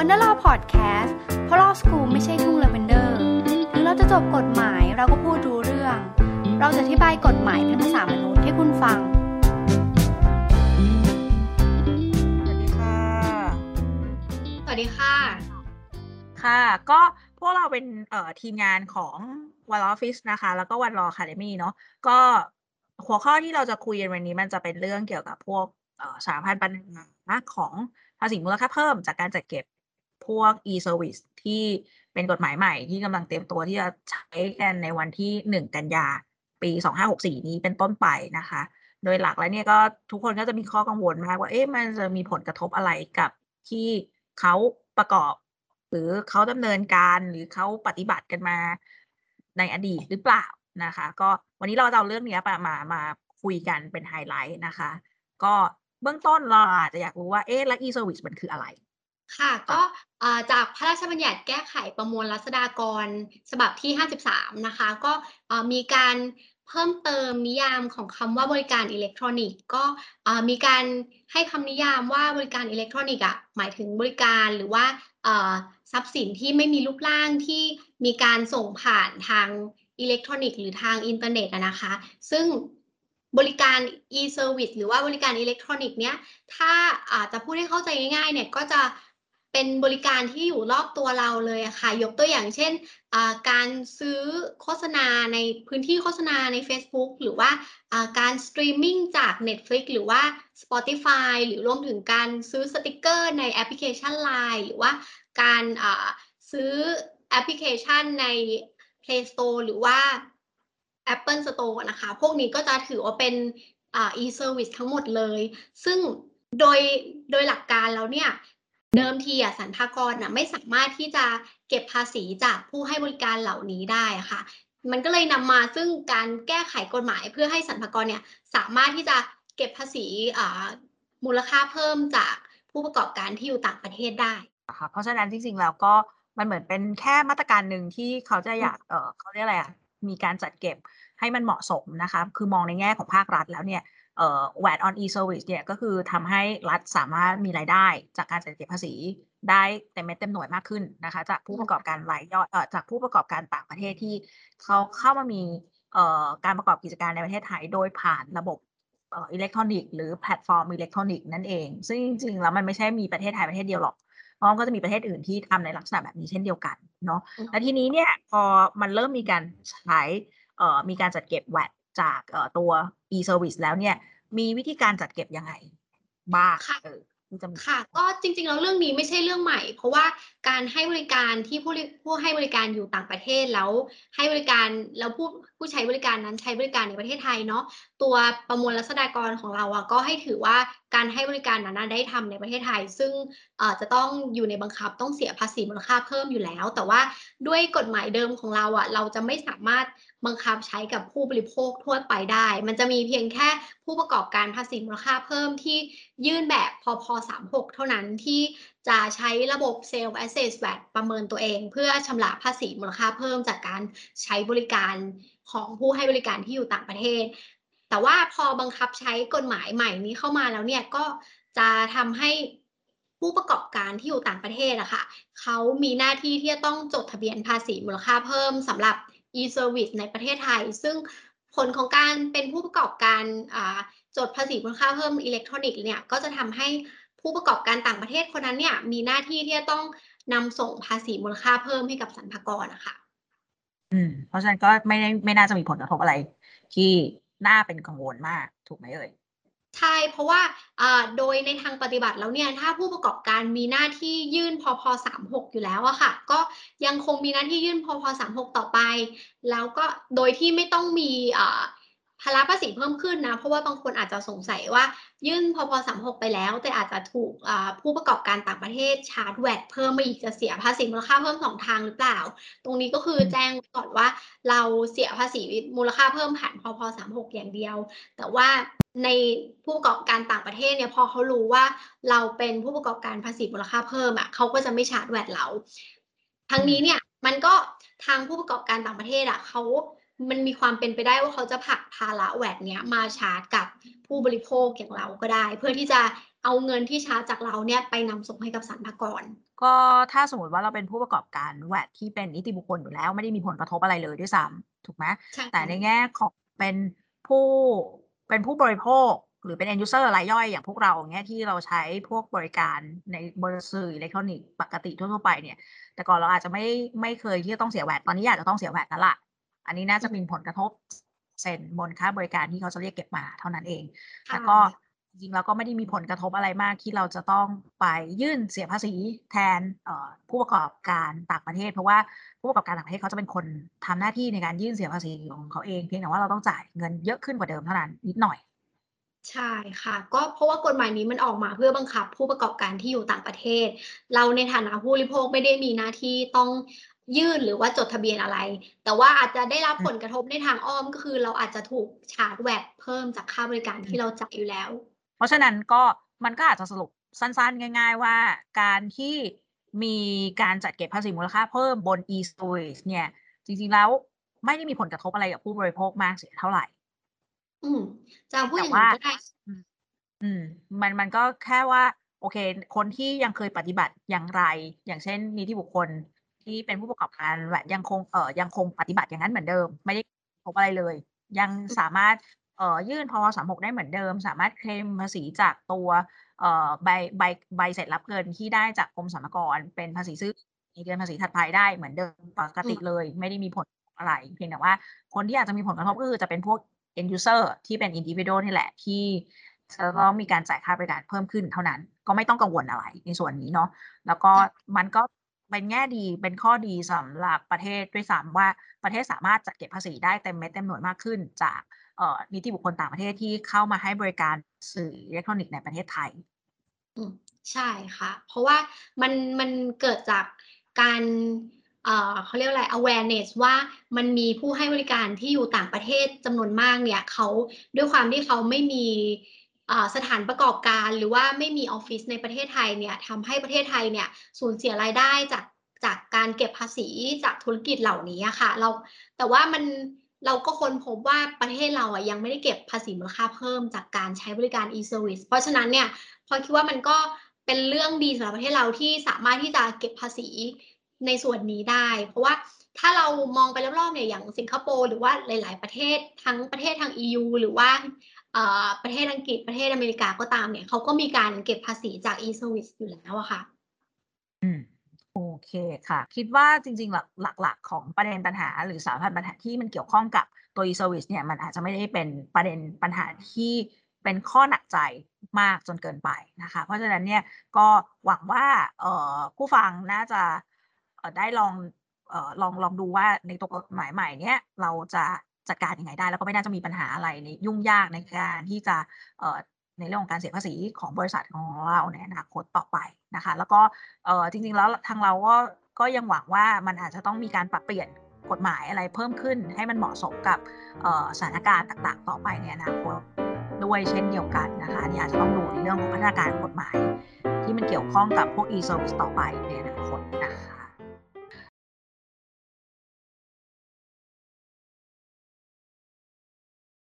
One Law Podcast เพราะ law school ไม่ใช่ทุ่งลาเวนเดอร์ถึงเราจะจบกฎหมายเราก็พูดรู้เรื่อง เราจะอธิบายกฎหมายเป็นภาษามนุษย์ให้คุณฟัง สวัสดีค่ะ สวัสดีค่ะ ค่ะ ก็พวกเราเป็นเอ่อทีมงานของ One Office นะคะ แล้วก็ One Law Academy เนาะก็หัวข้อที่เราจะคุยกันวันนี้มันจะเป็นเรื่องเกี่ยวกับพวกเอ่อสารพันปัญหาของภาษีมูลค่าเพิ่มจากการจัดเก็บ พวก e-service ที่เป็นกฎหมายใหม่ที่กำลังเตรียมตัวที่จะใช้กันในวันที่หนึ่งกันยาปี 2564 นี้เป็นต้นไปนะคะ โดยหลักแล้วเนี่ยก็ทุกคนก็จะมีข้อกังวลมากว่าเอ๊ะมันจะมีผลกระทบอะไรกับที่เขาประกอบ หรือเขาดำเนินการหรือเขาปฏิบัติกันมาในอดีตหรือเปล่านะคะ ก็วันนี้เราจะเอาเรื่องเนี้ยมามามาคุยกันเป็นไฮไลท์นะคะ ก็เบื้องต้นเราอาจจะอยากรู้ว่าเอ๊ะแล้ว e-service มันคืออะไร ค่ะก็อ่าจากพระราชบัญญัติแก้ไขประมวลรัษฎากรฉบับที่ 53 นะคะ ก็อ่ามีการเพิ่มเติมนิยามของคำว่าบริการอิเล็กทรอนิกส์ก็อ่ามีการให้คำนิยามว่าบริการอิเล็กทรอนิกส์อะหมายถึงบริการหรือว่าอ่าทรัพย์สินที่ไม่มีรูปร่างที่มีการส่งผ่านทางอิเล็กทรอนิกส์หรือทางอินเทอร์เน็ตอะนะคะ ซึ่งบริการ e-service หรือว่าบริการอิเล็กทรอนิกส์เนี้ยถ้าอาจจะพูดให้เข้าใจง่ายๆเนี่ยก็จะ เป็นบริการที่อยู่รอบตัวเราเลยค่ะ ยกตัวอย่างเช่น การซื้อโฆษณาในพื้นที่โฆษณาใน Facebook หรือว่าการสตรีมมิ่งจาก Netflix หรือว่า Spotify หรือรวมถึงการซื้อสติกเกอร์ในแอปพลิเคชัน Line หรือว่าการซื้อแอปพลิเคชันใน Play Store หรือว่า Apple Store นะคะ พวกนี้ก็จะถือว่าเป็น e-service ทั้งหมดเลย ซึ่งโดยโดยหลักการแล้วเนี่ย เดิมทีอะสรรพากรอะไม่สามารถที่จะเก็บภาษีจากผู้ให้บริการเหล่านี้ได้ค่ะ มันก็เลยนำมาซึ่งการแก้ไขกฎหมาย เพื่อให้สรรพากรเนี่ยสามารถที่จะเก็บภาษีมูลค่าเพิ่มจากผู้ประกอบการที่อยู่ต่างประเทศได้ค่ะเพราะฉะนั้นจริงๆแล้วก็มันเหมือนเป็นแค่มาตรการหนึ่งที่เขาจะอยากเออเขาเรียกอะไรอะมีการจัดเก็บให้มันเหมาะสมนะคะ คือมองในแง่ของภาครัฐแล้วเนี่ย เอ่อ VAT on e-service เนี่ยก็คือทำให้รัฐสามารถมีรายได้จากการจัดเก็บภาษีได้เต็มเม็ดเต็มหน่วยมากขึ้นนะคะ จากผู้ประกอบการรายย่อยเอ่อจากผู้ประกอบการต่างประเทศที่เขาเข้ามามีเอ่อการประกอบกิจการในประเทศไทยโดยผ่านระบบอิเล็กทรอนิกส์หรือแพลตฟอร์มอิเล็กทรอนิกส์นั่นเอง ซึ่งจริงๆแล้วมันไม่ใช่มีประเทศไทยประเทศเดียวหรอกเพราะก็จะมีประเทศอื่นที่ทำในลักษณะแบบนี้เช่นเดียวกันเนาะและทีนี้เนี่ยพอมันเริ่มมีการใช้เอ่อมีการจัดเก็บ VAT จากเอ่อตัว e-service แล้วเนี่ย มีวิธีการจัดเก็บยังไง บ้างค่ะค่ะ ก็จริงๆแล้วเรื่องนี้ไม่ใช่เรื่องใหม่ เพราะว่าการให้บริการที่ผู้ผู้ให้บริการอยู่ต่างประเทศแล้ว ให้บริการแล้วผู้ผู้ใช้บริการนั้นใช้บริการในประเทศไทยเนาะตัวประมวลรัษฎากรของเราอะก็ให้ถือว่าการให้บริการนั้นได้ทำในประเทศไทย ซึ่งจะต้องอยู่ในบังคับต้องเสียภาษีมูลค่าเพิ่มอยู่แล้ว แต่ว่าด้วยกฎหมายเดิมของเราอะเราจะไม่สามารถบังคับใช้กับผู้บริโภคทั่วไปได้ มันจะมีเพียงแค่ผู้ประกอบการภาษีมูลค่าเพิ่มที่ยื่นแบบพอพอ36 เท่านั้นที่จะใช้ระบบ Self Assess VAT ประเมินตัวเอง เพื่อชำระภาษีมูลค่าเพิ่มจากการใช้บริการของผู้ให้บริการที่อยู่ต่างประเทศ แต่ว่าพอบังคับใช้กฎหมายใหม่นี้เข้ามาแล้วเนี่ยก็จะทำให้ผู้ประกอบการที่อยู่ต่างประเทศอะค่ะเขามีหน้าที่ที่จะต้องจดทะเบียนภาษีมูลค่าเพิ่มสำหรับ e-service ในประเทศไทย ซึ่งผลของการเป็นผู้ประกอบการจดภาษีมูลค่าเพิ่มอิเล็กทรอนิกส์เนี่ยก็จะทำให้ผู้ประกอบการต่างประเทศคนนั้นเนี่ยมีหน้าที่ที่จะต้องนำส่งภาษีมูลค่าเพิ่มให้กับสรรพากรนะคะอืมเพราะฉะนั้นก็ไม่ได้ไม่น่าจะมีผลกระทบอะไรที่ น่าเป็นกังวลมากถูกไหมเอ่ยใช่ เพราะว่าโดยในทางปฏิบัติแล้วเนี่ยถ้าผู้ประกอบการมีหน้าที่ยื่นพพสามหกอยู่แล้วอะค่ะ ก็ยังคงมีหน้าที่ยื่นพพสามหกต่อไป แล้วก็โดยที่ไม่ต้องมี ภาระภาษีเพิ่มขึ้นนะ เพราะว่าบางคนอาจจะสงสัยว่า ยื่นพพสามหกไปแล้ว แต่อาจจะถูกผู้ประกอบการต่างประเทศชาร์จแวดเพิ่มมาอีกจะเสียภาษีมูลค่าเพิ่มสองทางหรือเปล่า ตรงนี้ก็คือแจ้งก่อนว่าเราเสียภาษีมูลค่าเพิ่มผ่านพพสามหกอย่างเดียว แต่ว่าในผู้ประกอบการต่างประเทศเนี่ยพอเขารู้ว่าเราเป็นผู้ประกอบการภาษีมูลค่าเพิ่มอะเขาก็จะไม่ชาร์จแวดเราทั้งนี้เนี่ยมันก็ทางผู้ประกอบการต่างประเทศอะเขา มันมีความเป็นไปได้ว่าเขาจะผลักภาระแวดเนี้ยมาชาร์จกับผู้บริโภคอย่างเราก็ได้ เพื่อที่จะเอาเงินที่ชาร์จจากเราเนี่ยไปนำส่งให้กับสรรพากรก็ถ้าสมมติว่าเราเป็นผู้ประกอบการแวดที่เป็นนิติบุคคลอยู่แล้ว ไม่ได้มีผลกระทบอะไรเลยด้วยซ้ำถูกไหมใช่แต่ในแง่ของเป็นผู้เป็นผู้บริโภค หรือเป็น end user รายย่อยอย่างพวกเราอย่างเงี้ยที่เราใช้พวกบริการในบริษัทสื่ออิเล็กทรอนิกส์ปกติทั่วๆไปเนี่ย แต่ก่อนเราอาจจะไม่ไม่เคยที่จะต้องเสียแวดตอนนี้อาจจะต้องเสียแวดแล้วล่ะ อันนี้น่าจะมีผลกระทบเซนบนค่าบริการที่เขาจะเรียกเก็บมาเท่านั้นเอง แต่ก็จริงๆแล้วก็ไม่ได้มีผลกระทบอะไรมากที่เราจะต้องไปยื่นเสียภาษีแทนเอ่อผู้ประกอบการต่างประเทศ เพราะว่าผู้ประกอบการต่างประเทศเขาจะเป็นคนทำหน้าที่ในการยื่นเสียภาษีของเขาเองเพียงแต่ว่าเราต้องจ่ายเงินเยอะขึ้นกว่าเดิมเท่านั้นนิดหน่อยใช่ค่ะ ก็เพราะว่ากฎหมายนี้มันออกมาเพื่อบังคับผู้ประกอบการที่อยู่ต่างประเทศ เราในฐานะผู้บริโภคไม่ได้มีหน้าที่ต้อง ยื่นหรือว่าจดทะเบียนอะไร แต่ว่าอาจจะได้รับอืมผลกระทบในทางอ้อมก็คือ เราอาจจะถูกชาร์จแวดเพิ่มจากค่าบริการที่เราจ่ายอยู่แล้ว เพราะฉะนั้นก็มันก็อาจจะสรุปสั้นๆ ง่าย ๆ ว่าการที่มีการจัดเก็บภาษีมูลค่าเพิ่มบน e-service เนี่ย จริงๆแล้วไม่ได้มีผลกระทบอะไรกับผู้บริโภคมากเสียเท่าไหร่ อืมจะพูดแต่อย่างนี้ว่าก็ได้อืม มันมันก็แค่ว่า โอเค คนที่ยังเคยปฏิบัติอย่างไร อย่างเช่นนิติบุคคล ที่เป็นผู้ประกอบการแวดยังคงเอ่อยังคงปฏิบัติอย่างนั้นเหมือนเดิม ไม่ได้พบอะไรเลย ยังสามารถเอ่อยื่นพสามหกได้เหมือนเดิม สามารถเคลมภาษีจากตัวเอ่อใบใบใบเสร็จรับเงินที่ได้จากกรมสรรพากรเป็นภาษีซื้อในเดือนภาษีถัดไปได้เหมือนเดิมปกติเลย ไม่ได้มีผลอะไร เพียงแต่ว่าคนที่อาจจะมีผลกระทบก็คือจะเป็นพวก end user ที่เป็น individual นี่แหละที่จะต้องมีการจ่ายค่าบริการเพิ่มขึ้นเท่านั้น ก็ไม่ต้องกังวลอะไรในส่วนนี้เนาะแล้วก็มันก็ เป็นแง่ดีเป็นข้อดีสำหรับประเทศด้วยซ้ำว่าประเทศสามารถจัดเก็บภาษีได้เต็มเม็ดเต็มหน่วยมากขึ้น จากนิติบุคคลต่างประเทศที่เข้ามาให้บริการสื่ออิเล็กทรอนิกส์ในประเทศไทยอืมใช่ค่ะ เพราะว่ามันมันเกิดจากการเออเขาเรียกอะไร awareness ว่ามันมีผู้ให้บริการที่อยู่ต่างประเทศจำนวนมากเนี่ยเขาด้วยความที่เขาไม่มี สถานประกอบการหรือว่าไม่มีออฟฟิศในประเทศไทยเนี่ยทำให้ประเทศไทยเนี่ยสูญเสียรายได้จากจากการเก็บภาษีจากธุรกิจเหล่านี้ค่ะ เราแต่ว่ามันเราก็ค้นพบว่าประเทศเราอะยังไม่ได้เก็บภาษีมูลค่าเพิ่มจากการใช้บริการ e-service เพราะฉะนั้นเนี่ยพอคิดว่ามันก็เป็นเรื่องดีสำหรับประเทศเราที่สามารถที่จะเก็บภาษี ในส่วนนี้ได้ เพราะว่าถ้าเรามองไปรอบๆเนี่ยอย่างสิงคโปร์หรือว่าหลาย ๆ ประเทศทั้งประเทศทาง EU หรือว่าประเทศอังกฤษประเทศอเมริกาก็ตามเนี่ยเขาก็มีการเก็บภาษีจาก e-service อยู่แล้วอะค่ะ อืมโอเคค่ะ คิดว่าจริง ๆ หลักๆ ของประเด็นปัญหา หรือสารพันปัญหาที่มันเกี่ยวข้องกับตัว e-service เนี่ยมันอาจจะไม่ได้เป็นประเด็นปัญหาที่เป็นข้อหนักใจมากจนเกินไปนะคะ เพราะฉะนั้นเนี่ยก็หวังว่าผู้ฟังน่าจะ ได้ลองลองลองดูว่าในตัวกฎหมายใหม่เนี้ยเราจะจัดการยังไงได้ แล้วก็ไม่น่าจะมีปัญหาอะไรในยุ่งยากในการที่จะในเรื่องของการเสียภาษีของบริษัทของเราในอนาคตต่อไปนะคะ แล้วก็จริงๆแล้วทางเราก็ก็ยังหวังว่ามันอาจจะต้องมีการปรับเปลี่ยนกฎหมายอะไรเพิ่มขึ้น ให้มันเหมาะสมกับสถานการณ์ต่างๆ ต่อไปในอนาคตด้วยเช่นเดียวกันนะคะอันนี่อาจจะต้องดูในเรื่องของพัฒนาการกฎหมาย ที่มันเกี่ยวข้องกับพวก e-service ต่อไปในอนาคตนะคะ